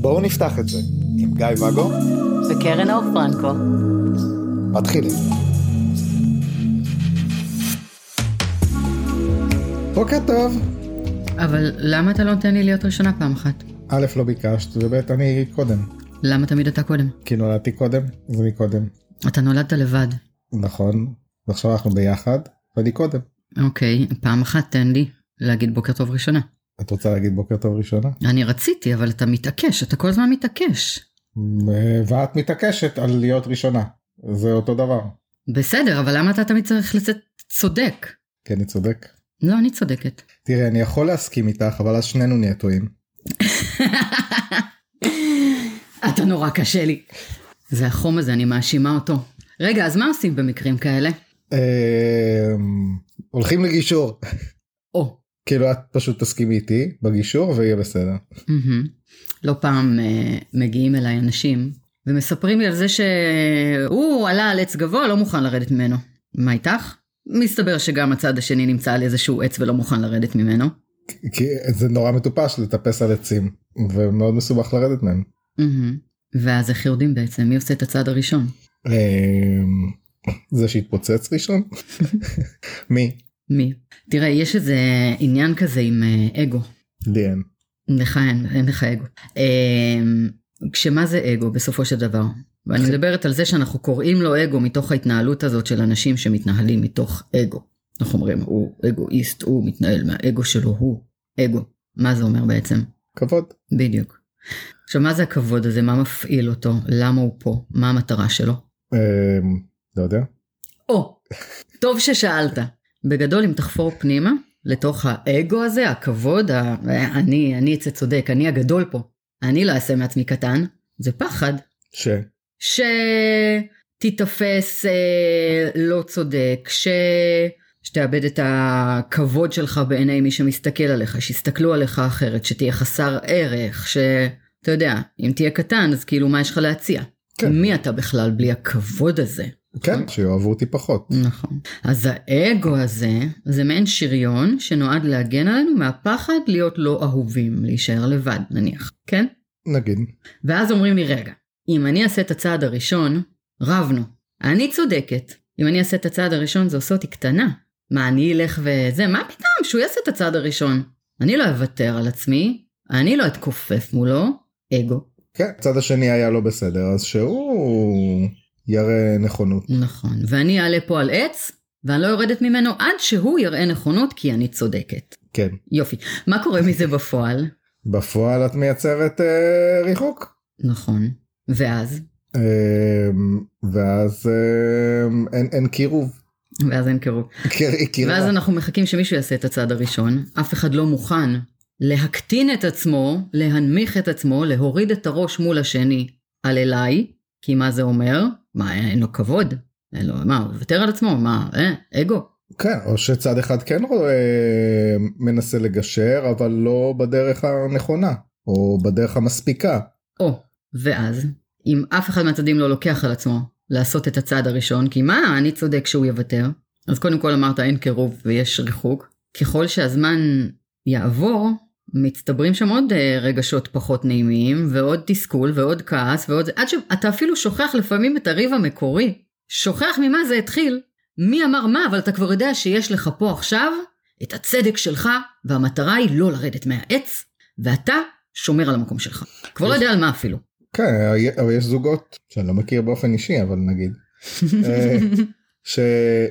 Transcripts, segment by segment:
בואו נפתח את זה עם גיא ואגו וקרן אור פרנקו. מתחילים. בוקר טוב. אבל למה אתה לא נותן לי להיות ראשונה פעם אחת? א', לא ביקשת, וב', אני קודם. למה תמיד אתה קודם? כי נולדתי קודם, אז אני קודם. אתה נולדת לבד. נכון, ועכשיו אנחנו ביחד, ואני קודם. אוקיי, פעם אחת תן לי להגיד בוקר טוב ראשונה. את רוצה להגיד בוקר טוב ראשונה? אני רציתי, אבל אתה מתעקש, אתה כל הזמן מתעקש. ואת מתעקשת על להיות ראשונה, זה אותו דבר. בסדר, אבל למה אתה תמיד צריך לצאת צודק? כי אני צודק. לא, אני צודקת. תראה, אני יכול להסכים איתך, אבל אז שנינו נהיה טועים. אתה נורא קשה לי. זה החום הזה, אני מאשימה אותו. רגע, אז מה עושים במקרים כאלה? אמ, הולכים לגישור. או, כאילו את פשוט תסכימי איתי בגישור ויהיה בסדר. לא פעם אה, מגיעים אליי אנשים ומספרים לי על זה שהוא עלה על עץ גבוה, לא מוכן לרדת ממנו. מה איתך? מסתבר שגם הצד השני נמצא על איזשהו עץ ולא מוכן לרדת ממנו. כי זה נורא מטופש לטפס על עצים ומאוד מסובך לרדת מהם. ואז איך יורדים בעצם? מי עושה את הצעד הראשון? אמ, זה שהתפוצץ ראשון? מי? מי? תראה, יש איזה עניין כזה עם אה, אגו. לי אין. לך אין, אין לך אגו. אמ, כשמה זה אגו בסופו של דבר? ואני מדברת על זה שאנחנו קוראים לו אגו מתוך ההתנהלות הזאת של אנשים שמתנהלים מתוך אגו. אנחנו אומרים, הוא אגואיסט, הוא מתנהל מהאגו שלו, הוא אגו. מה זה אומר בעצם? כבוד. בדיוק. עכשיו, מה זה הכבוד הזה? מה מפעיל אותו? למה הוא פה? מה המטרה שלו? לא יודע. או, טוב ששאלת. בגדול, אם תחפור פנימה, לתוך האגו הזה, הכבוד, ה... אני, אני אצא צודק, אני הגדול פה. אני לא אעשה מעצמי קטן, זה פחד. ש... שתיתפס אה, לא צודק, ש... שתאבד את הכבוד שלך בעיני מי שמסתכל עליך, שיסתכלו עליך אחרת, שתהיה חסר ערך, שאתה יודע, אם תהיה קטן אז כאילו מה יש לך להציע? כן. מי אתה בכלל בלי הכבוד הזה? כן, שיאהבו אותי פחות. נכון. אז האגו הזה זה מעין שריון שנועד להגן עלינו מהפחד להיות לא אהובים, להישאר לבד נניח, כן? נגיד. ואז אומרים לי רגע, אם אני אעשה את הצעד הראשון, רבנו. אני צודקת. אם אני אעשה את הצעד הראשון זה עושה אותי קטנה. מה, אני אלך וזה? מה פתאום שהוא יעשה את הצעד הראשון? אני לא אוותר על עצמי, אני לא אתכופף מולו, אגו. כן, הצד השני היה לא בסדר, אז שהוא יראה נכונות. נכון. ואני אעלה פה על עץ, ואני לא יורדת ממנו עד שהוא יראה נכונות כי אני צודקת. כן. יופי. מה קורה מזה בפועל? בפועל את מייצרת אה, ריחוק. נכון. ואז? אה, ואז אה, אין, אין קירוב. ואז אין קירוב. קיר- קירבה. ואז אנחנו מחכים שמישהו יעשה את הצעד הראשון, אף אחד לא מוכן להקטין את עצמו, להנמיך את עצמו, להוריד את הראש מול השני על אליי, כי מה זה אומר? מה, אין לו כבוד? אין לו, מה, הוא מוותר על עצמו? מה, אה, אגו? כן, או שצד אחד כן רואה, מנסה לגשר, אבל לא בדרך הנכונה, או בדרך המספיקה. או, ואז, אם אף אחד מהצדדים לא לוקח על עצמו לעשות את הצעד הראשון, כי מה, אני צודק שהוא יוותר, אז קודם כל אמרת אין קירוב ויש ריחוק. ככל שהזמן יעבור, מצטברים שם עוד אה, רגשות פחות נעימים, ועוד תסכול, ועוד כעס, ועוד זה, עד שאתה אפילו שוכח לפעמים את הריב המקורי. שוכח ממה זה התחיל. מי אמר מה, אבל אתה כבר יודע שיש לך פה עכשיו את הצדק שלך, והמטרה היא לא לרדת מהעץ, ואתה שומר על המקום שלך. כבר לא יודע על מה אפילו. כן, אבל יש זוגות שאני לא מכיר באופן אישי, אבל נגיד, אה, ש,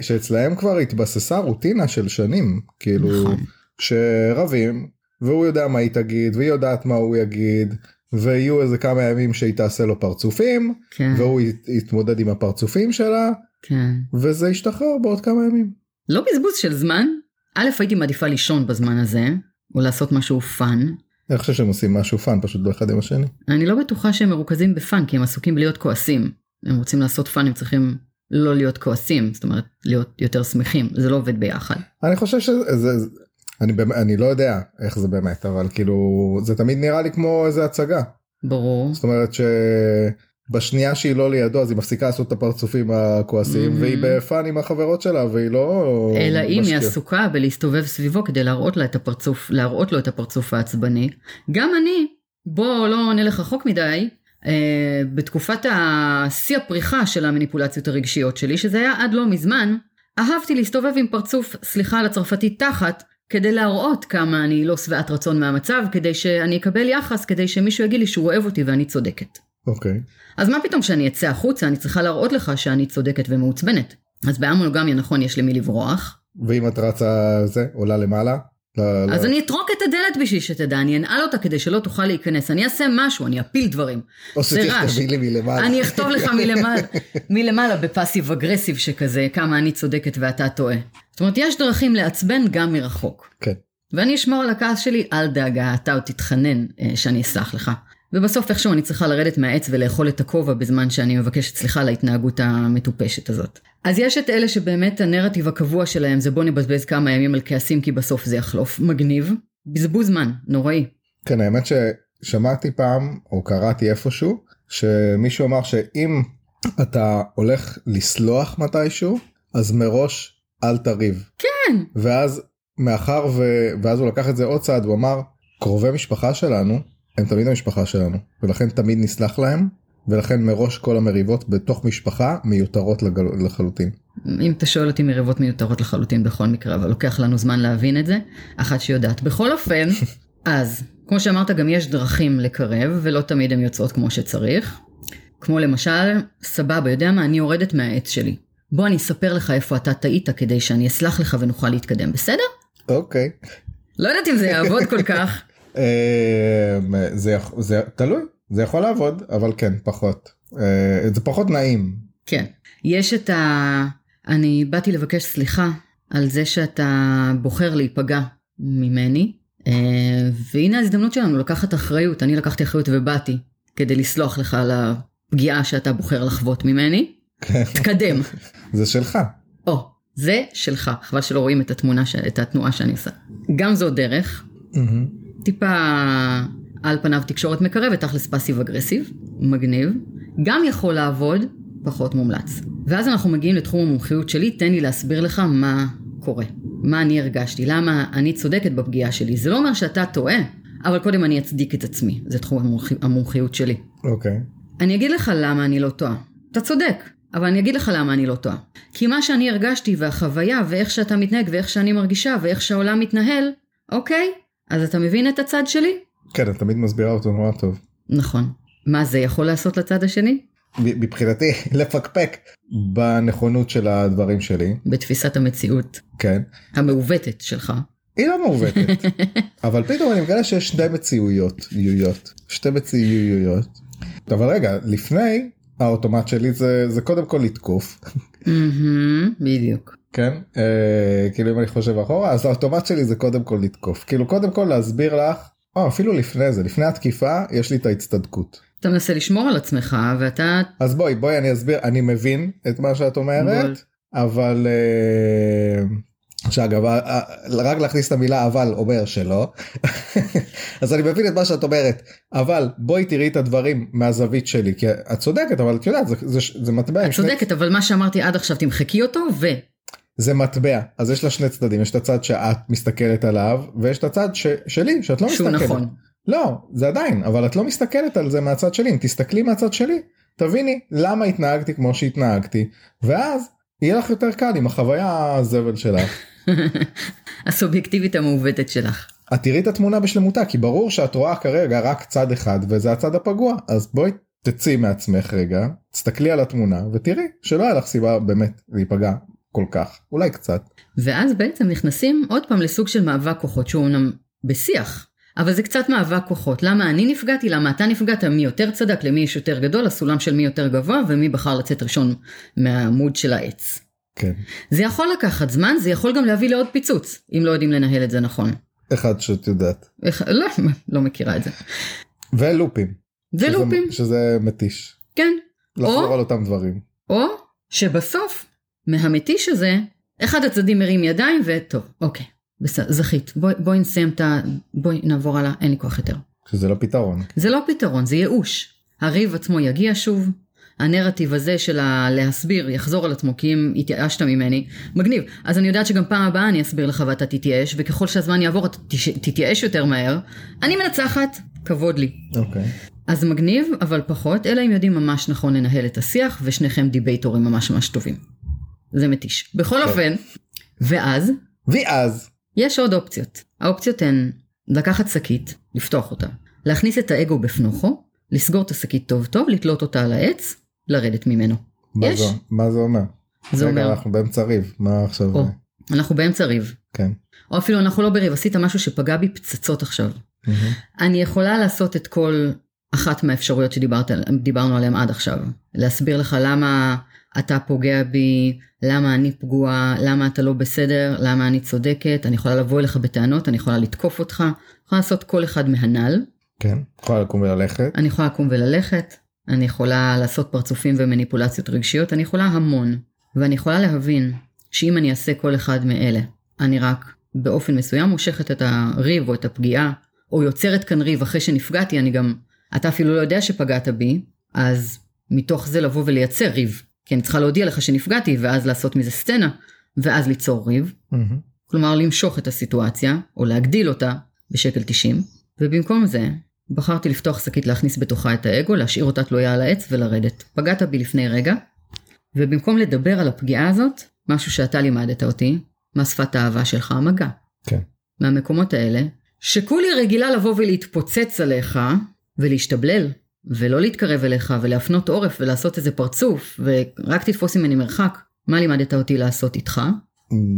שאצלהם כבר התבססה רוטינה של שנים, כאילו, נכון. שרבים, והוא יודע מה היא תגיד, והיא יודעת מה הוא יגיד, ויהיו איזה כמה ימים שהיא תעשה לו פרצופים, כן, והוא ית- יתמודד עם הפרצופים שלה, כן. וזה ישתחרר בעוד כמה ימים. לא בזבוז של זמן. א', הייתי מעדיפה לישון בזמן הזה, או לעשות משהו פאן. אני חושב שהם עושים משהו fun פשוט באחד עם השני. אני לא בטוחה שהם מרוכזים ב fun, כי הם עסוקים בלהיות כועסים. הם רוצים לעשות fun, הם צריכים לא להיות כועסים, זאת אומרת, להיות יותר שמחים. זה לא עובד ביחד. אני חושב שזה, זה- אני, אני לא יודע איך זה באמת, אבל כאילו, זה תמיד נראה לי כמו איזה הצגה. ברור. זאת אומרת בשנייה שהיא לא לידו אז היא מפסיקה לעשות את הפרצופים הכועסים Mhm. והיא ב fun עם החברות שלה והיא לא אלא אם היא. עסוקה בלהסתובב סביבו כדי להראות לה את הפרצוף, להראות לו את הפרצוף העצבני. גם אני, בוא לא נלך רחוק מדי, אה, בתקופת השיא הפריחה של המניפולציות הרגשיות שלי, שזה היה עד לא מזמן, אהבתי להסתובב עם פרצוף, סליחה על הצרפתית, תחת, כדי להראות כמה אני לא שבעת רצון מהמצב, כדי שאני אקבל יחס, כדי שמישהו יגיד לי שהוא אוהב אותי ואני צודקת. אוקיי. אז מה פתאום שאני אצא החוצה, אני צריכה להראות לך שאני צודקת ומעוצבנת. אז בהמונוגמיה נכון יש למי לברוח, ואם את רצה זה עולה למעלה. אז אני אטרוק את הדלת בשביל שתדע, אני אנעל אותה כדי שלא תוכל להיכנס, אני אעשה משהו, אני אפיל דברים. או. שתכתבי לי מלמעלה. אני אכתוב לך מלמעלה, מלמעלה בפאסיב אגרסיב שכזה, כמה אני צודקת ואתה טועה. זאת אומרת, יש דרכים לעצבן גם מרחוק. כן. ואני אשמור על הכעס שלי, אל דאגה, אתה עוד תתחנן אה, שאני אסלח לך. ובסוף איכשהו אני צריכה לרדת מהעץ ולאכול את הכובע בזמן שאני מבקשת סליחה על ההתנהגות המטופשת הזאת. אז יש את אלה שבאמת הנרטיב הקבוע שלהם זה בוא נבזבז כמה ימים על כעסים כי בסוף זה יחלוף. מגניב. בזבוז זמן, נוראי. כן האמת ששמעתי פעם או קראתי איפשהו שמישהו אמר שאם אתה הולך לסלוח מתישהו אז מראש אל תריב. כן. ואז מאחר ו... ואז הוא לקח את זה עוד צעד הוא אמר קרובי משפחה שלנו הם תמיד המשפחה שלנו ולכן תמיד נסלח להם ולכן מראש כל המריבות בתוך משפחה מיותרות לגל... לחלוטין. אם אתה שואל אותי מריבות מיותרות לחלוטין בכל מקרה, אבל לוקח לנו זמן להבין את זה, אחת שיודעת. בכל אופן, אז, כמו שאמרת, גם יש דרכים לקרב, ולא תמיד הן יוצאות כמו שצריך. כמו למשל, סבבה, יודע מה, אני יורדת מהעץ שלי. בוא אני אספר לך איפה אתה טעית כדי שאני אסלח לך ונוכל להתקדם, בסדר? אוקיי. לא יודעת אם זה יעבוד כל כך. אה, זה, זה תלוי זה יכול לעבוד אבל כן פחות אה, זה פחות נעים כן. יש את ה... אני באתי לבקש סליחה על זה שאתה בוחר להיפגע ממני, אה, והנה ההזדמנות שלנו לקחת אחריות. אני לקחתי אחריות ובאתי כדי לסלוח לך על הפגיעה שאתה בוחר לחוות ממני. תקדם. זה שלך. או, זה שלך. חבל שלא רואים את התמונה, ש... את התנועה שאני עושה. גם זו דרך. מהמם. טיפה על פניו תקשורת מקרבת, תכלס פאסיב אגרסיב, מגניב. גם יכול לעבוד, פחות מומלץ. ואז אנחנו מגיעים לתחום המומחיות שלי, תן לי להסביר לך מה קורה. מה אני הרגשתי, למה אני צודקת בפגיעה שלי. זה לא אומר שאתה טועה, אבל קודם אני אצדיק את עצמי, זה תחום המומח... המומחיות שלי. אוקיי. אני אגיד לך למה אני לא טועה. אתה צודק, אבל אני אגיד לך למה אני לא טועה. כי מה שאני הרגשתי והחוויה ואיך שאתה מתנהג ואיך שאני מרגישה ואיך שהעולם מתנהל, אוקיי? אז אתה מבין את הצד שלי? כן את תמיד מסבירה אותו נורא טוב. נכון. מה זה יכול לעשות לצד השני? מבחינתי לפקפק בנכונות של הדברים שלי בתפיסת המציאות כן. המעוותת שלך. היא לא מעוותת אבל פתאום אני מגלה שיש שתי מציאויות יויות שתי מציאויות אבל רגע לפני האוטומט שלי זה זה קודם כל לתקוף בדיוק. כן? אה, כאילו אם אני חושב אחורה אז האוטומט שלי זה קודם כל לתקוף. כאילו קודם כל להסביר לך או אפילו לפני זה לפני התקיפה יש לי את ההצטדקות. אתה מנסה לשמור על עצמך ואתה... אז בואי בואי אני אסביר אני מבין את מה שאת אומרת בול. אבל אה, שאגב אה, אה, רק להכניס את המילה אבל אומר שלא. אז אני מבין את מה שאת אומרת אבל בואי תראי את הדברים מהזווית שלי כי את צודקת אבל את יודעת זה, זה, זה מטבע את שני צודקת, אבל מה שאמרתי עד עכשיו תמחקי אותו ו... זה מטבע אז יש לה שני צדדים יש את הצד שאת מסתכלת עליו ויש את הצד ש, שלי שאת לא שהוא מסתכלת. נכון. לא זה עדיין אבל את לא מסתכלת על זה מהצד שלי אם תסתכלי מהצד שלי תביני למה התנהגתי כמו שהתנהגתי ואז יהיה לך יותר קל עם החוויה הזבל שלך. הסובייקטיבית המעוותת שלך. את תראי את התמונה בשלמותה כי ברור שאת רואה כרגע רק צד אחד וזה הצד הפגוע אז בואי תצאי מעצמך רגע תסתכלי על התמונה ותראי שלא היה לך סיבה באמת להיפגע כל כך אולי קצת. ואז בעצם נכנסים עוד פעם לסוג של מאבק כוחות שהוא אומנם בשיח, אבל זה קצת מאבק כוחות. למה אני נפגעתי, למה אתה נפגעת, מי יותר צדק, למי יש יותר גדול, הסולם של מי יותר גבוה ומי בחר לצאת ראשון מהעמוד של העץ. כן. זה יכול לקחת זמן, זה יכול גם להביא לעוד פיצוץ, אם לא יודעים לנהל את זה נכון. אחד שאת יודעת. איך, לא, לא מכירה את זה. ולופים. ולופים, שזה, שזה מתיש. כן. לחזור או- על אותם דברים. או שבסוף, מהמתיש הזה, אחד הצדדים מרים ידיים וטוב, אוקיי, בסדר, זכית, בואי, בואי נסיים את ה... בואי נעבור הלאה, אין לי כוח יותר. שזה לא פתרון. זה לא פתרון, זה ייאוש. הריב עצמו יגיע שוב, הנרטיב הזה של הלהסביר יחזור על עצמו כי אם התייאשת ממני, מגניב. אז אני יודעת שגם פעם הבאה אני אסביר לך ואתה תתייאש, וככל שהזמן יעבור אתה תתייאש יותר מהר. אני מנצחת, כבוד לי. אוקיי. אז מגניב, אבל פחות, אלא אם יודעים ממש נכון לנהל את השיח, ושניכם דיבייטורים ממש ממש טובים. זה מתיש. בכל כן. אופן, ואז, ואז, יש עוד אופציות. האופציות הן לקחת שקית, לפתוח אותה, להכניס את האגו בפנוכו, לסגור את השקית טוב טוב, לתלות אותה על העץ, לרדת ממנו. מה יש. זה, מה זה אומר? זה רגע, אומר, אנחנו באמצע ריב, מה עכשיו? או, אנחנו באמצע ריב, כן. או אפילו אנחנו לא בריב, עשית משהו שפגע בי פצצות עכשיו. מהמם. אני יכולה לעשות את כל אחת מהאפשרויות שדיברנו עליהן עד עכשיו. להסביר לך למה אתה פוגע בי, למה אני פגועה, למה אתה לא בסדר, למה אני צודקת, אני יכולה לבוא אליך בטענות, אני יכולה לתקוף אותך, אני יכולה לעשות כל אחד מהנ"ל, כן. יכולה לקום וללכת. אני יכולה לקום וללכת, אני יכולה לעשות פרצופים ומניפולציות רגשיות, אני יכולה המון. ואני יכולה להבין שאם אני אעשה כל אחד מאלה, אני רק באופן מסוים מושכת את הריב או את הפגיעה, או יוצרת כאן ריב אחרי שנפגעתי, אני גם, אתה אפילו לא יודע שפגעת בי, אז מתוך זה לבוא ולייצר ריב. כי אני צריכה להודיע לך שנפגעתי, ואז לעשות מזה סצנה, ואז ליצור ריב. מהמם. כלומר למשוך את הסיטואציה, או להגדיל אותה בשקל 90, ובמקום זה, בחרתי לפתוח שקית להכניס בתוכה את האגו, להשאיר אותה תלויה על העץ ולרדת. פגעת בי לפני רגע, ובמקום לדבר על הפגיעה הזאת, משהו שאתה לימדת אותי, מה שפת האהבה שלך המגע. כן. מהמקומות האלה, שכולי רגילה לבוא ולהתפוצץ עליך, ולהשתבלל, ולא להתקרב אליך, ולהפנות עורף, ולעשות איזה פרצוף, ורק תתפוס ממני מרחק. מה לימדת אותי לעשות איתך?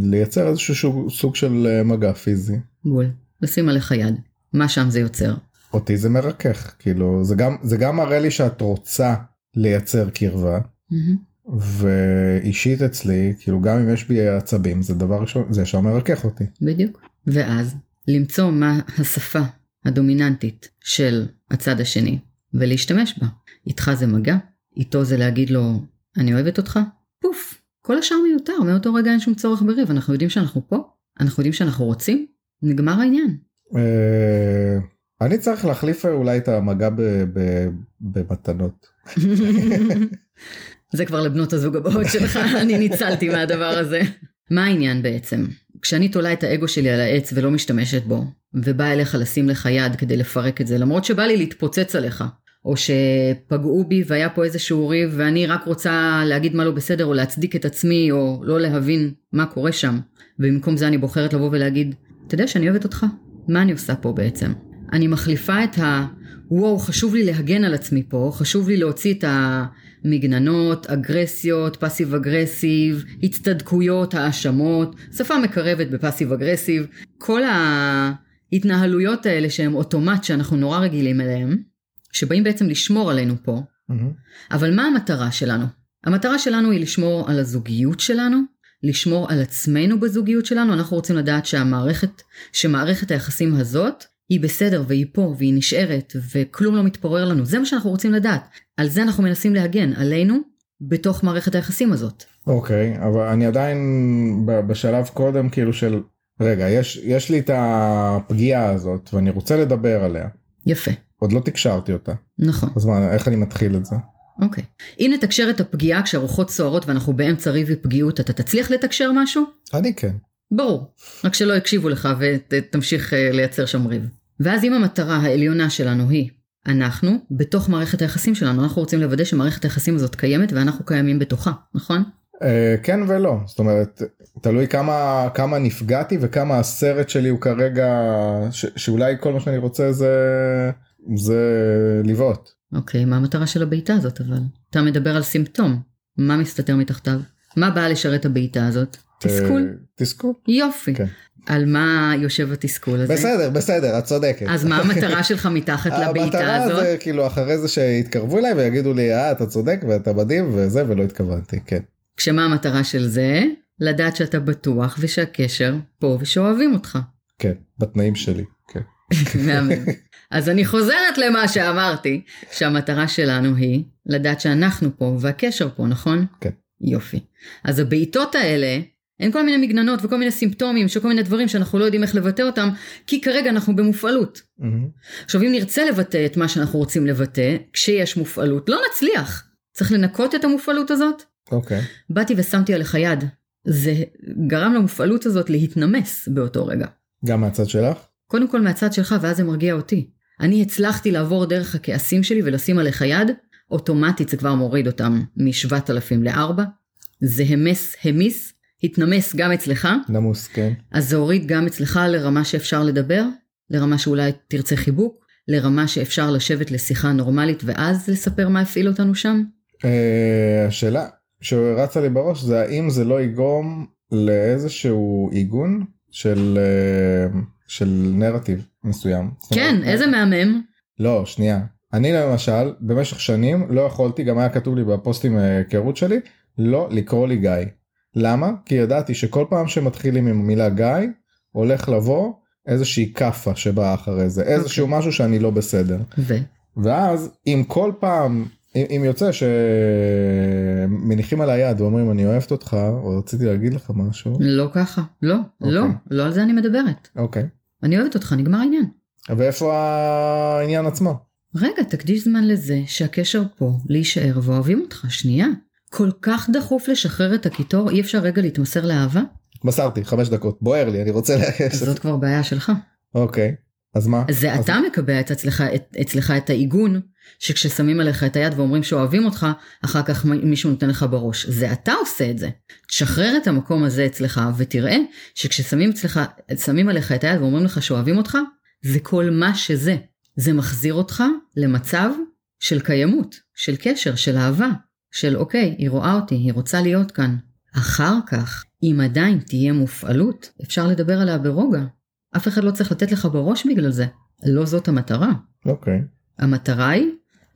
לייצר איזשהו סוג של אה, מגע פיזי. בול. לשים עליך יד. מה שם זה יוצר? אותי זה מרכך כאילו זה גם זה גם מראה לי שאת רוצה לייצר קרבה מהמם. ואישית אצלי כאילו גם אם יש בי עצבים זה דבר ראשון זה ישר מרכך אותי. בדיוק. ואז למצוא מה השפה הדומיננטית של הצד השני ולהשתמש בה. איתך זה מגע, איתו זה להגיד לו אני אוהבת אותך, פוף. כל השאר מיותר, מאותו רגע אין שום צורך בריב, אנחנו יודעים שאנחנו פה, אנחנו יודעים שאנחנו רוצים, נגמר העניין. אה, אני צריך להחליף אולי את המגע במתנות. זה כבר לבנות הזוג הבאות שלך, אני ניצלתי מהדבר הזה. מה העניין בעצם? כשאני תולה את האגו שלי על העץ ולא משתמשת בו, ובאה אליך לשים לך יד כדי לפרק את זה, למרות שבא לי להתפוצץ עליך, או שפגעו בי והיה פה איזשהו ריב ואני רק רוצה להגיד מה לא בסדר או להצדיק את עצמי או לא להבין מה קורה שם, ובמקום זה אני בוחרת לבוא ולהגיד, אתה יודע שאני אוהבת אותך? מה אני עושה פה בעצם? אני מחליפה את ה... וואו, חשוב לי להגן על עצמי פה, חשוב לי להוציא את המגננות, אגרסיות, פאסיב אגרסיב, הצטדקויות, האשמות, שפה מקרבת בפאסיב אגרסיב, כל ההתנהלויות האלה שהם אוטומט שאנחנו נורא רגילים אליהם, שבאים בעצם לשמור עלינו פה, מהמם. אבל מה המטרה שלנו? המטרה שלנו היא לשמור על הזוגיות שלנו, לשמור על עצמנו בזוגיות שלנו, אנחנו רוצים לדעת שהמערכת, שמערכת היחסים הזאת היא בסדר והיא פה והיא נשארת וכלום לא מתפורר לנו, זה מה שאנחנו רוצים לדעת. על זה אנחנו מנסים להגן, עלינו, בתוך מערכת היחסים הזאת. אוקיי אבל אני עדיין בשלב קודם כאילו של רגע יש יש לי את הפגיעה הזאת ואני רוצה לדבר עליה יפה, עוד לא תקשרתי אותה נכון, אז מה איך אני מתחיל את זה. אוקיי. אם נתקשר את הפגיעה כשהרוחות סוערות ואנחנו באמצע ריב ופגיעות, אתה תצליח לתקשר משהו? אני כן. ברור, רק שלא יקשיבו לך ותמשיך אה, לייצר שם ריב. ואז אם המטרה העליונה שלנו היא אנחנו, בתוך מערכת היחסים שלנו, אנחנו רוצים לוודא שמערכת היחסים הזאת קיימת ואנחנו קיימים בתוכה, נכון? אה, כן ולא זאת אומרת תלוי כמה כמה נפגעתי וכמה הסרט שלי הוא כרגע ש, שאולי כל מה שאני רוצה זה זה לבעוט. אוקיי, מה המטרה של הבעיטה הזאת אבל? אתה מדבר על סימפטום, מה מסתתר מתחתיו? מה באה לשרת הבעיטה הזאת? תסכול. אה, תסכול. יופי. כן. על מה יושב התסכול הזה? בסדר בסדר את צודקת. אז מה המטרה שלך מתחת לבעיטה המטרה הזאת? זה כאילו אחרי זה שיתקרבו אליי ויגידו לי אה אתה צודק ואתה מדהים וזה ולא התכוונתי כן. כשמה המטרה של זה? לדעת שאתה בטוח ושהקשר פה ושאוהבים אותך. כן בתנאים שלי. מהמם. אז אני חוזרת למה שאמרתי, שהמטרה שלנו היא לדעת שאנחנו פה והקשר פה, נכון? כן. יופי. אז הבעיטות האלה הן כל מיני מגננות וכל מיני סימפטומים של כל מיני דברים שאנחנו לא יודעים איך לבטא אותם, כי כרגע אנחנו במופעלות. מהמם. עכשיו אם נרצה לבטא את מה שאנחנו רוצים לבטא, כשיש מופעלות, לא נצליח. צריך לנקות את המופעלות הזאת. אוקיי. באתי ושמתי עליך יד. זה גרם למופעלות הזאת להתנמס באותו רגע. גם מהצד שלך? קודם כל מהצד שלך ואז זה מרגיע אותי. אני הצלחתי לעבור דרך הכעסים שלי ולשים עליך יד, אוטומטית זה כבר מוריד אותם מ-7,000 ל-4. זה המס, המיס, התנמס גם אצלך, נמוס, כן. אז זה הוריד גם אצלך לרמה שאפשר לדבר, לרמה שאולי תרצה חיבוק, לרמה שאפשר לשבת לשיחה נורמלית ואז לספר מה הפעיל אותנו שם. אה, השאלה שרצה לי בראש זה האם זה לא יגרום לאיזשהו עיגון של אה, של נרטיב מסוים. כן, אומרת, איזה מהמם. לא, שנייה. אני למשל במשך שנים לא יכולתי גם היה כתוב לי בפוסטים אה, היכרות שלי לא לקרוא לי גיא. למה? כי ידעתי שכל פעם שמתחילים עם המילה גיא הולך לבוא איזושהי כאפה שבאה אחרי זה איזשהו משהו שאני לא בסדר. ו? ואז אם כל פעם אם, אם יוצא שמניחים על היד ואומרים אני אוהבת אותך או רציתי להגיד לך משהו לא ככה. לא, לא, אוקיי. לא על זה אני מדברת. אוקיי אני אוהבת אותך, נגמר העניין. ואיפה העניין עצמו רגע, תקדיש זמן לזה שהקשר פה, להישאר ואוהבים אותך, שנייה. כל כך דחוף לשחרר את הקיטור, אי אפשר רגע להתמסר לאהבה? מסרתי חמש דקות בוער לי אני רוצה אז זאת כבר בעיה שלך. אוקיי אז מה זה אז- אתה מקבע את אצלך, את, אצלך את העיגון, שכששמים עליך את היד ואומרים שאוהבים אותך, אחר כך מישהו נותן לך בראש. זה אתה עושה את זה. תשחרר את המקום הזה אצלך ותראה שכששמים אצלך, שמים עליך את היד ואומרים לך שאוהבים אותך, זה כל מה שזה. זה מחזיר אותך למצב של קיימות, של קשר, של אהבה, של אוקיי, היא רואה אותי, היא רוצה להיות כאן. אחר כך, אם עדיין תהיה מופעלות, אפשר לדבר עליה ברוגע. אף אחד לא צריך לתת לך בראש בגלל זה. לא זאת המטרה. אוקיי המטרה היא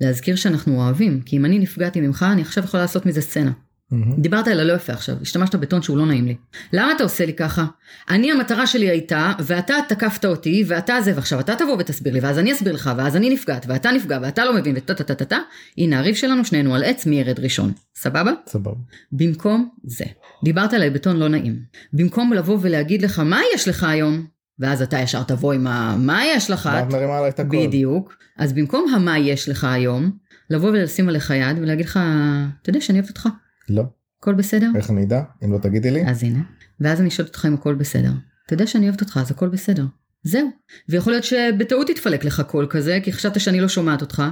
להזכיר שאנחנו אוהבים, כי אם אני נפגעתי ממך, אני עכשיו יכולה לעשות מזה סצנה. מהמם. דיברת אל הלא יפה עכשיו, השתמשת בטון שהוא לא נעים לי. למה אתה עושה לי ככה? אני המטרה שלי הייתה, ואתה תקפת אותי, ואתה זה, ועכשיו אתה תבוא ותסביר לי, ואז אני אסביר לך, ואז אני נפגעת, ואתה נפגע, ואתה לא מבין, וטה טה טה טה טה, הנה הריב שלנו, שנינו על עץ, מי ירד ראשון. סבבה? סבבה במקום זה. דיברת עליי בטון לא נעים. במקום לבוא ולהגיד לך, מה יש לך היום? ואז אתה ישר תבוא עם ה... מה יש לך? ואת מרימה עליי את הקול בדיוק. אז במקום המה יש לך היום, לבוא ולשים עליך יד ולהגיד לך, אתה יודע שאני אוהבת אותך, לא הכל בסדר? איך אני אדע אם לא תגידי לי אז הנה. ואז אני שואלת אותך אם הכל בסדר. אתה יודע שאני אוהבת אותך, אז הכל בסדר. זהו. ויכול להיות שבטעות יתפלק לך קול כזה, כי חשבת שאני לא שומעת אותך,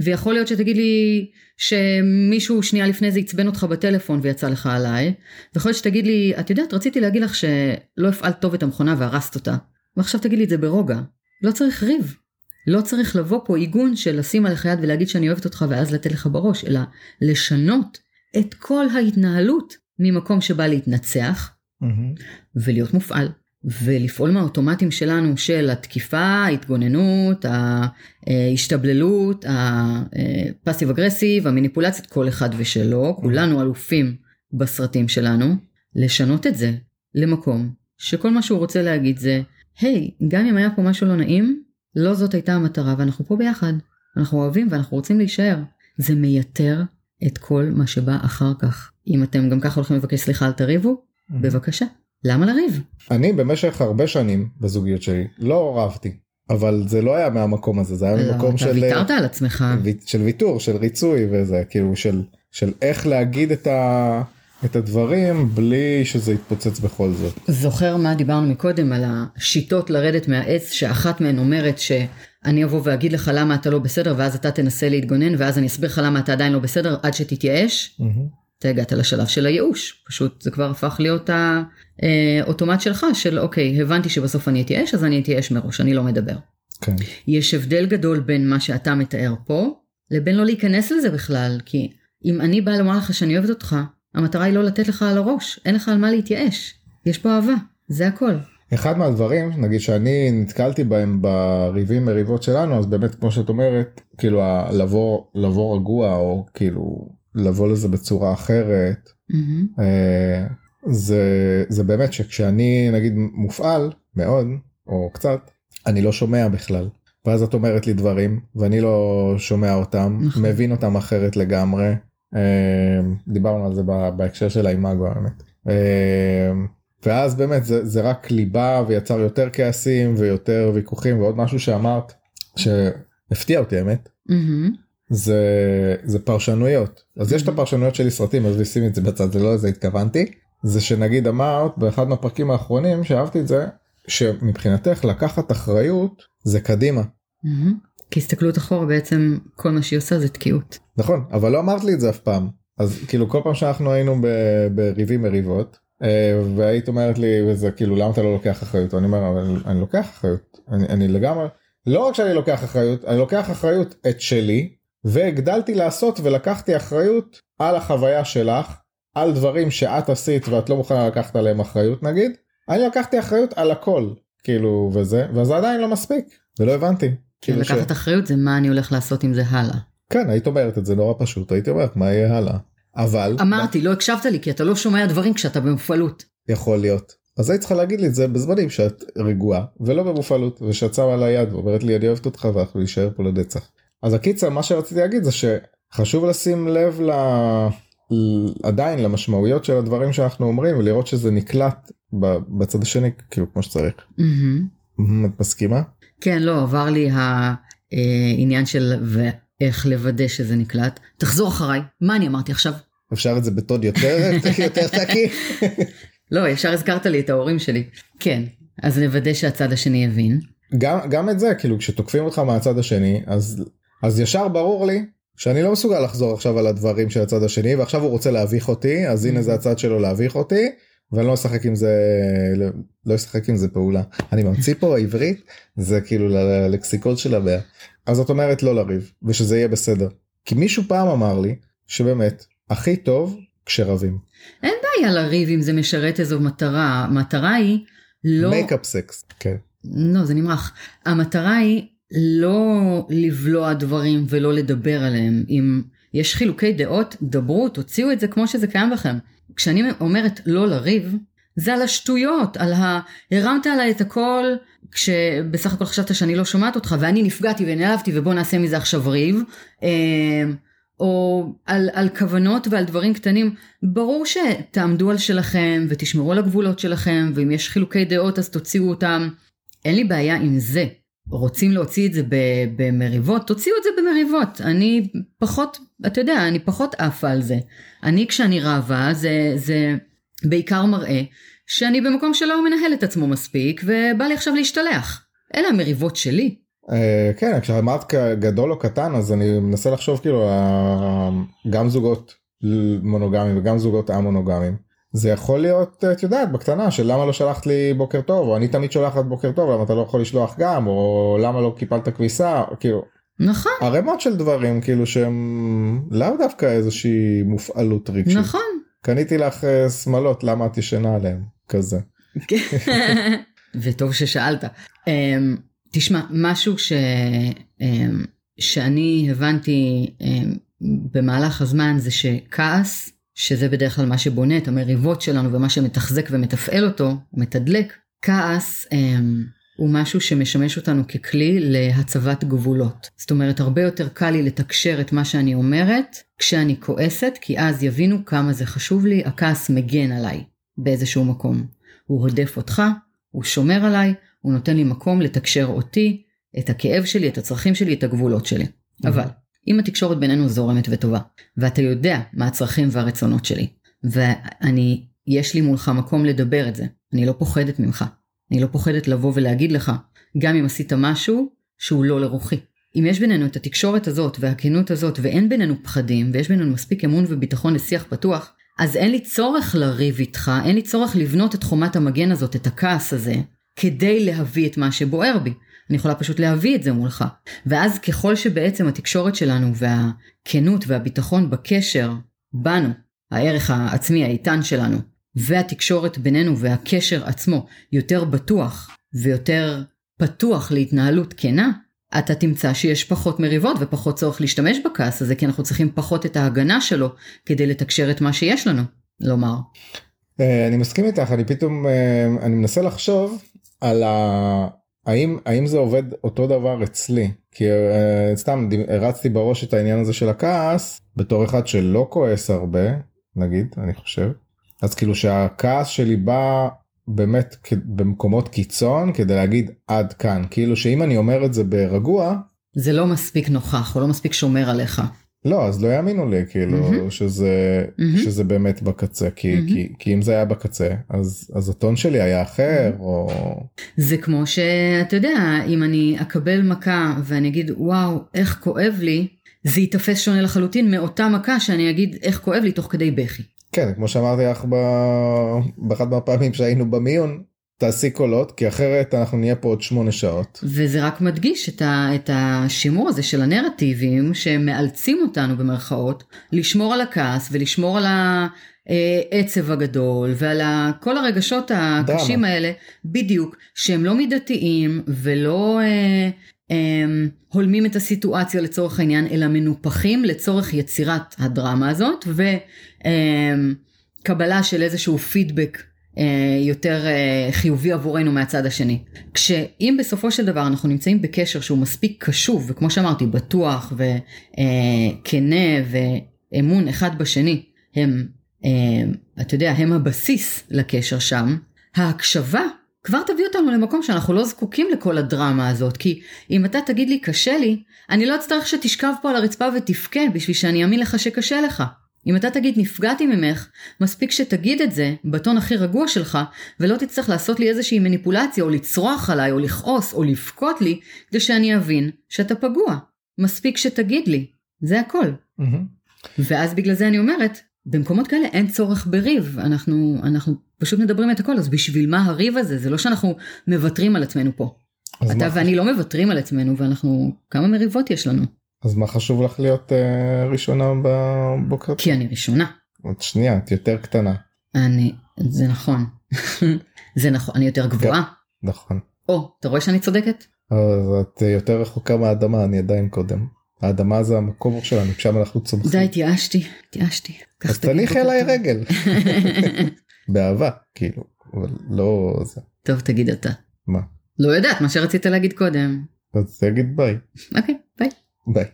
ויכול להיות שתגיד לי שמישהו שנייה לפני זה עצבן אותך בטלפון ויצא לך עליי, ויכול להיות שתגיד לי, את יודעת, רציתי להגיד לך שלא הפעלת טוב את המכונה והרסת אותה, ועכשיו תגיד לי את זה ברוגע. לא צריך ריב. לא צריך לבוא פה עיגון של לשים עליך יד ולהגיד שאני אוהבת אותך ואז לתת לך בראש, אלא לשנות את כל ההתנהלות ממקום שבא להתנצח מהמם. ולהיות מופעל. ולפעול מהאוטומטים שלנו של התקיפה, ההתגוננות, ההשתבללות, הפאסיב אגרסיב, המניפולציות, כל אחד ושלו, כולנו אלופים בסרטים שלנו, לשנות את זה למקום שכל מה שהוא רוצה להגיד זה, היי, גם אם היה פה משהו לא נעים, לא זאת הייתה המטרה ואנחנו פה ביחד. אנחנו אוהבים ואנחנו רוצים להישאר. זה מייתר את כל מה שבא אחר כך. אם אתם גם ככה הולכים לבקש סליחה אל תריבו, בבקשה. למה לריב? אני במשך הרבה שנים בזוגיות שלי לא רבתי אבל זה לא היה מהמקום הזה זה היה לא, ממקום אתה של ויתרת על עצמך. של ויתור של ריצוי וזה כאילו של של איך להגיד את ה... את הדברים בלי שזה יתפוצץ בכל זאת. זוכר מה דיברנו מקודם על השיטות לרדת מהעץ שאחת מהן אומרת שאני אבוא ואגיד לך למה אתה לא בסדר ואז אתה תנסה להתגונן ואז אני אסביר לך למה אתה עדיין לא בסדר עד שתתייאש. מהמם. אתה הגעת לשלב של הייאוש פשוט זה כבר הפך להיות האוטומט שלך של אוקיי הבנתי שבסוף אני אתייאש אז אני אתייאש מראש אני לא מדבר. כן. יש הבדל גדול בין מה שאתה מתאר פה לבין לא להיכנס לזה בכלל כי אם אני באה לומר לך שאני אוהבת אותך המטרה היא לא לתת לך על הראש אין לך על מה להתייאש יש פה אהבה זה הכל. אחד מהדברים נגיד שאני נתקלתי בהם בריבים מריבות שלנו אז באמת כמו שאת אומרת כאילו לבוא לבוא רגוע או כאילו לבוא לזה בצורה אחרת. אה, זה זה באמת שכשאני נגיד מופעל מאוד או קצת אני לא שומע בכלל ואז את אומרת לי דברים ואני לא שומע אותם נכון. מבין אותם אחרת לגמרי אה, דיברנו על זה בהקשר של האימאגו האמת. אה, ואז באמת זה, זה רק ליבה ויצר יותר כעסים ויותר ויכוחים ועוד משהו שאמרת שהפתיע אותי האמת מהמם. זה זה פרשנויות. אז יש את הפרשנויות שלי סרטים אז נשים את זה בצד זה לא לזה התכוונתי. זה שנגיד אמרת באחד מהפרקים האחרונים שאהבתי את זה שמבחינתך לקחת אחריות זה קדימה. כי הסתכלות אחורה בעצם כל מה שהיא עושה זה תקיעות. נכון אבל לא אמרת לי את זה אף פעם. אז כאילו כל פעם שאנחנו היינו בריבים מריבות אה, והיית אומרת לי וזה כאילו למה אתה לא לוקח אחריות? אני אומר אבל אני לוקח אחריות. אני, אני לגמרי לא רק שאני לוקח אחריות אני לוקח אחריות את שלי והגדלתי לעשות ולקחתי אחריות על החוויה שלך על דברים שאת עשית ואת לא מוכנה לקחת עליהם אחריות נגיד אני לקחתי אחריות על הכל כאילו וזה וזה עדיין לא מספיק ולא הבנתי. כאילו לקחת ש... אחריות זה מה אני הולך לעשות עם זה הלאה. כן היית אומרת את זה נורא פשוט הייתי אומרת מה יהיה הלאה אבל אמרתי לא הקשבת לי כי אתה לא שומע דברים כשאתה במופעלות. יכול להיות אז היית צריכה להגיד לי את זה בזמנים שאת רגועה ולא במופעלות ושאת שמה על היד ואומרת לי אני אוהבת אותך ואנחנו נשאר פה לנצח. אז הקיצר מה שרציתי להגיד זה שחשוב לשים לב ל... עדיין למשמעויות של הדברים שאנחנו אומרים ולראות שזה נקלט בצד השני כאילו כמו שצריך. Mm-hmm. את מסכימה? כן לא עבר לי העניין של ואיך לוודא שזה נקלט תחזור אחריי מה אני אמרתי עכשיו. אפשר את זה בטוד יותר יותר תקי. לא ישר הזכרת לי את ההורים שלי כן אז נוודא שהצד השני יבין. גם גם את זה כאילו כשתוקפים אותך מהצד השני אז אז ישר ברור לי שאני לא מסוגל לחזור עכשיו על הדברים של הצד השני ועכשיו הוא רוצה להביך אותי אז הנה זה הצד שלו להביך אותי ואני לא אשחק עם זה לא אשחק עם זה פעולה. אני ממציא פה עברית זה כאילו ללקסיקון של הבעיה. אז זאת אומרת לא לריב ושזה יהיה בסדר. כי מישהו פעם אמר לי שבאמת הכי טוב כשרבים. אין בעיה לריב אם זה משרת איזו מטרה. המטרה היא לא מייקאפ סקס כן. לא זה נמרח. המטרה היא לא לבלוע דברים ולא לדבר עליהם. אם יש חילוקי דעות, דברו, תוציאו את זה כמו שזה קיים בכם. כשאני אומרת לא לריב, זה על השטויות, על ה... הרמת עליי את הכל כשבסך הכל חשבת שאני לא שומעת אותך ואני נפגעתי ונעלבתי ובוא נעשה מזה עכשיו ריב. אה, או על, על כוונות ועל דברים קטנים, ברור שתעמדו על שלכם ותשמרו על הגבולות שלכם ואם יש חילוקי דעות אז תוציאו אותם. אין לי בעיה עם זה. רוצים להוציא את זה במריבות, תוציאו את זה במריבות. אני פחות, אתה יודע, אני פחות עפה על זה. אני כשאני רבה, זה, זה בעיקר מראה שאני במקום שלא מנהל את עצמו מספיק, ובא לי עכשיו להשתלח. אלה המריבות שלי. Uh, כן, כשאמרת גדול או קטן, אז אני מנסה לחשוב כאילו, גם זוגות מונוגמיים וגם זוגות א-מונוגמיים. זה יכול להיות את יודעת בקטנה של למה לא שלחת לי בוקר טוב או אני תמיד שולחת בוקר טוב למה אתה לא יכול לשלוח גם או למה לא קיפלת כביסה כאילו. נכון. ערימות של דברים כאילו שהם לאו דווקא איזושהי מופעלות רגשית. נכון. קניתי לך אה, שמלות למה את ישנה עליהם כזה. וטוב ששאלת. אמ, תשמע משהו ש... אמ, שאני הבנתי אמ, במהלך הזמן זה שכעס שזה בדרך כלל מה שבונה את המריבות שלנו ומה שמתחזק ומתפעל אותו, מתדלק, כעס הם, הוא משהו שמשמש אותנו ככלי להצבת גבולות. זאת אומרת, הרבה יותר קל לי לתקשר את מה שאני אומרת כשאני כועסת, כי אז יבינו כמה זה חשוב לי, הכעס מגן עליי באיזשהו מקום. הוא הודף אותך, הוא שומר עליי, הוא נותן לי מקום לתקשר אותי, את הכאב שלי, את הצרכים שלי, את הגבולות שלי. Mm-hmm. אבל אם התקשורת בינינו זורמת וטובה, ואתה יודע מה הצרכים והרצונות שלי, ואני, יש לי מולך מקום לדבר את זה, אני לא פוחדת ממך, אני לא פוחדת לבוא ולהגיד לך, גם אם עשית משהו שהוא לא לרוחי. אם יש בינינו את התקשורת הזאת והכנות הזאת ואין בינינו פחדים ויש בינינו מספיק אמון וביטחון לשיח פתוח, אז אין לי צורך לריב איתך, אין לי צורך לבנות את חומת המגן הזאת, את הכעס הזה, כדי להביא את מה שבוער בי. אני יכולה פשוט להביא את זה מולך. ואז ככל שבעצם התקשורת שלנו והכנות והביטחון בקשר בנו, הערך העצמי האיתן שלנו, והתקשורת בינינו והקשר עצמו יותר בטוח ויותר פתוח להתנהלות כנה, אתה תמצא שיש פחות מריבות ופחות צורך להשתמש בכעס הזה, כי אנחנו צריכים פחות את ההגנה שלו כדי לתקשר את מה שיש לנו לומר. אה, אני מסכים איתך, אני פתאום, אה, אני מנסה לחשוב על ה... האם האם זה עובד אותו דבר אצלי? כי uh, סתם הרצתי בראש את העניין הזה של הכעס בתור אחד שלא כועס הרבה נגיד אני חושב. אז כאילו שהכעס שלי בא באמת במקומות קיצון כדי להגיד עד כאן. כאילו שאם אני אומר את זה ברגוע זה לא מספיק נוכח, או לא מספיק שומר עליך. לא, אז לא יאמינו לי, כאילו, מהמם. שזה, מהמם. שזה באמת בקצה, כי, מהמם. כי, כי אם זה היה בקצה, אז, אז הטון שלי היה אחר, או... זה כמו שאתה יודע, אם אני אקבל מכה ואני אגיד, וואו, איך כואב לי, זה ייתפס שונה לחלוטין מאותה מכה שאני אגיד, איך כואב לי תוך כדי בכי. כן, כמו שאמרתי לך ב... באחת מהפעמים שהיינו במיון, תעשי קולות, כי אחרת אנחנו נהיה פה עוד שמונה שעות. וזה רק מדגיש את, ה, את השימור הזה של הנרטיבים שמאלצים אותנו במרכאות לשמור על הכעס ולשמור על העצב הגדול ועל ה, כל הרגשות הקשים דרמה. האלה בדיוק שהם לא מידתיים ולא אה, אה, הולמים את הסיטואציה לצורך העניין אלא מנופחים לצורך יצירת הדרמה הזאת וקבלה של איזשהו פידבק אה, יותר אה, חיובי עבורנו מהצד השני. כשאם בסופו של דבר אנחנו נמצאים בקשר שהוא מספיק קשוב וכמו שאמרתי בטוח וכנה ואמון אחד בשני הם אה, אתה יודע הם הבסיס לקשר שם ההקשבה כבר תביא אותנו למקום שאנחנו לא זקוקים לכל הדרמה הזאת כי אם אתה תגיד לי קשה לי אני לא אצטרך שתשכב פה על הרצפה ותבכה בשביל שאני אאמין לך שקשה לך. אם אתה תגיד נפגעתי ממך, מספיק שתגיד את זה בטון הכי רגוע שלך, ולא תצטרך לעשות לי איזושהי מניפולציה, או לצרוח עליי, או לכעוס, או לבכות לי, כדי שאני אבין שאתה פגוע. מספיק שתגיד לי. זה הכל. מהמם. ואז בגלל זה אני אומרת, במקומות כאלה אין צורך בריב, אנחנו, אנחנו פשוט מדברים את הכל, אז בשביל מה הריב הזה? זה לא שאנחנו מוותרים על עצמנו פה. אתה מה- ואני לא מוותרים על עצמנו, ואנחנו, כמה מריבות יש לנו? אז מה חשוב לך להיות אה, ראשונה בבוקר? כי אני ראשונה. עוד שנייה, את יותר קטנה. אני, זה נכון. זה נכון, אני יותר גבוהה. נכון. או, אתה רואה שאני צודקת? אז את אה, יותר רחוקה מהאדמה, אני עדיין קודם. האדמה זה המקום שלנו, שם אנחנו צומחים. די, התייאשתי, התייאשתי. אז תניחי עליי טוב. רגל. באהבה, כאילו, אבל לא זה. טוב, תגיד אתה. מה? לא יודעת, מה שרצית להגיד קודם. אז תגיד ביי. אוקיי, ביי. ביי.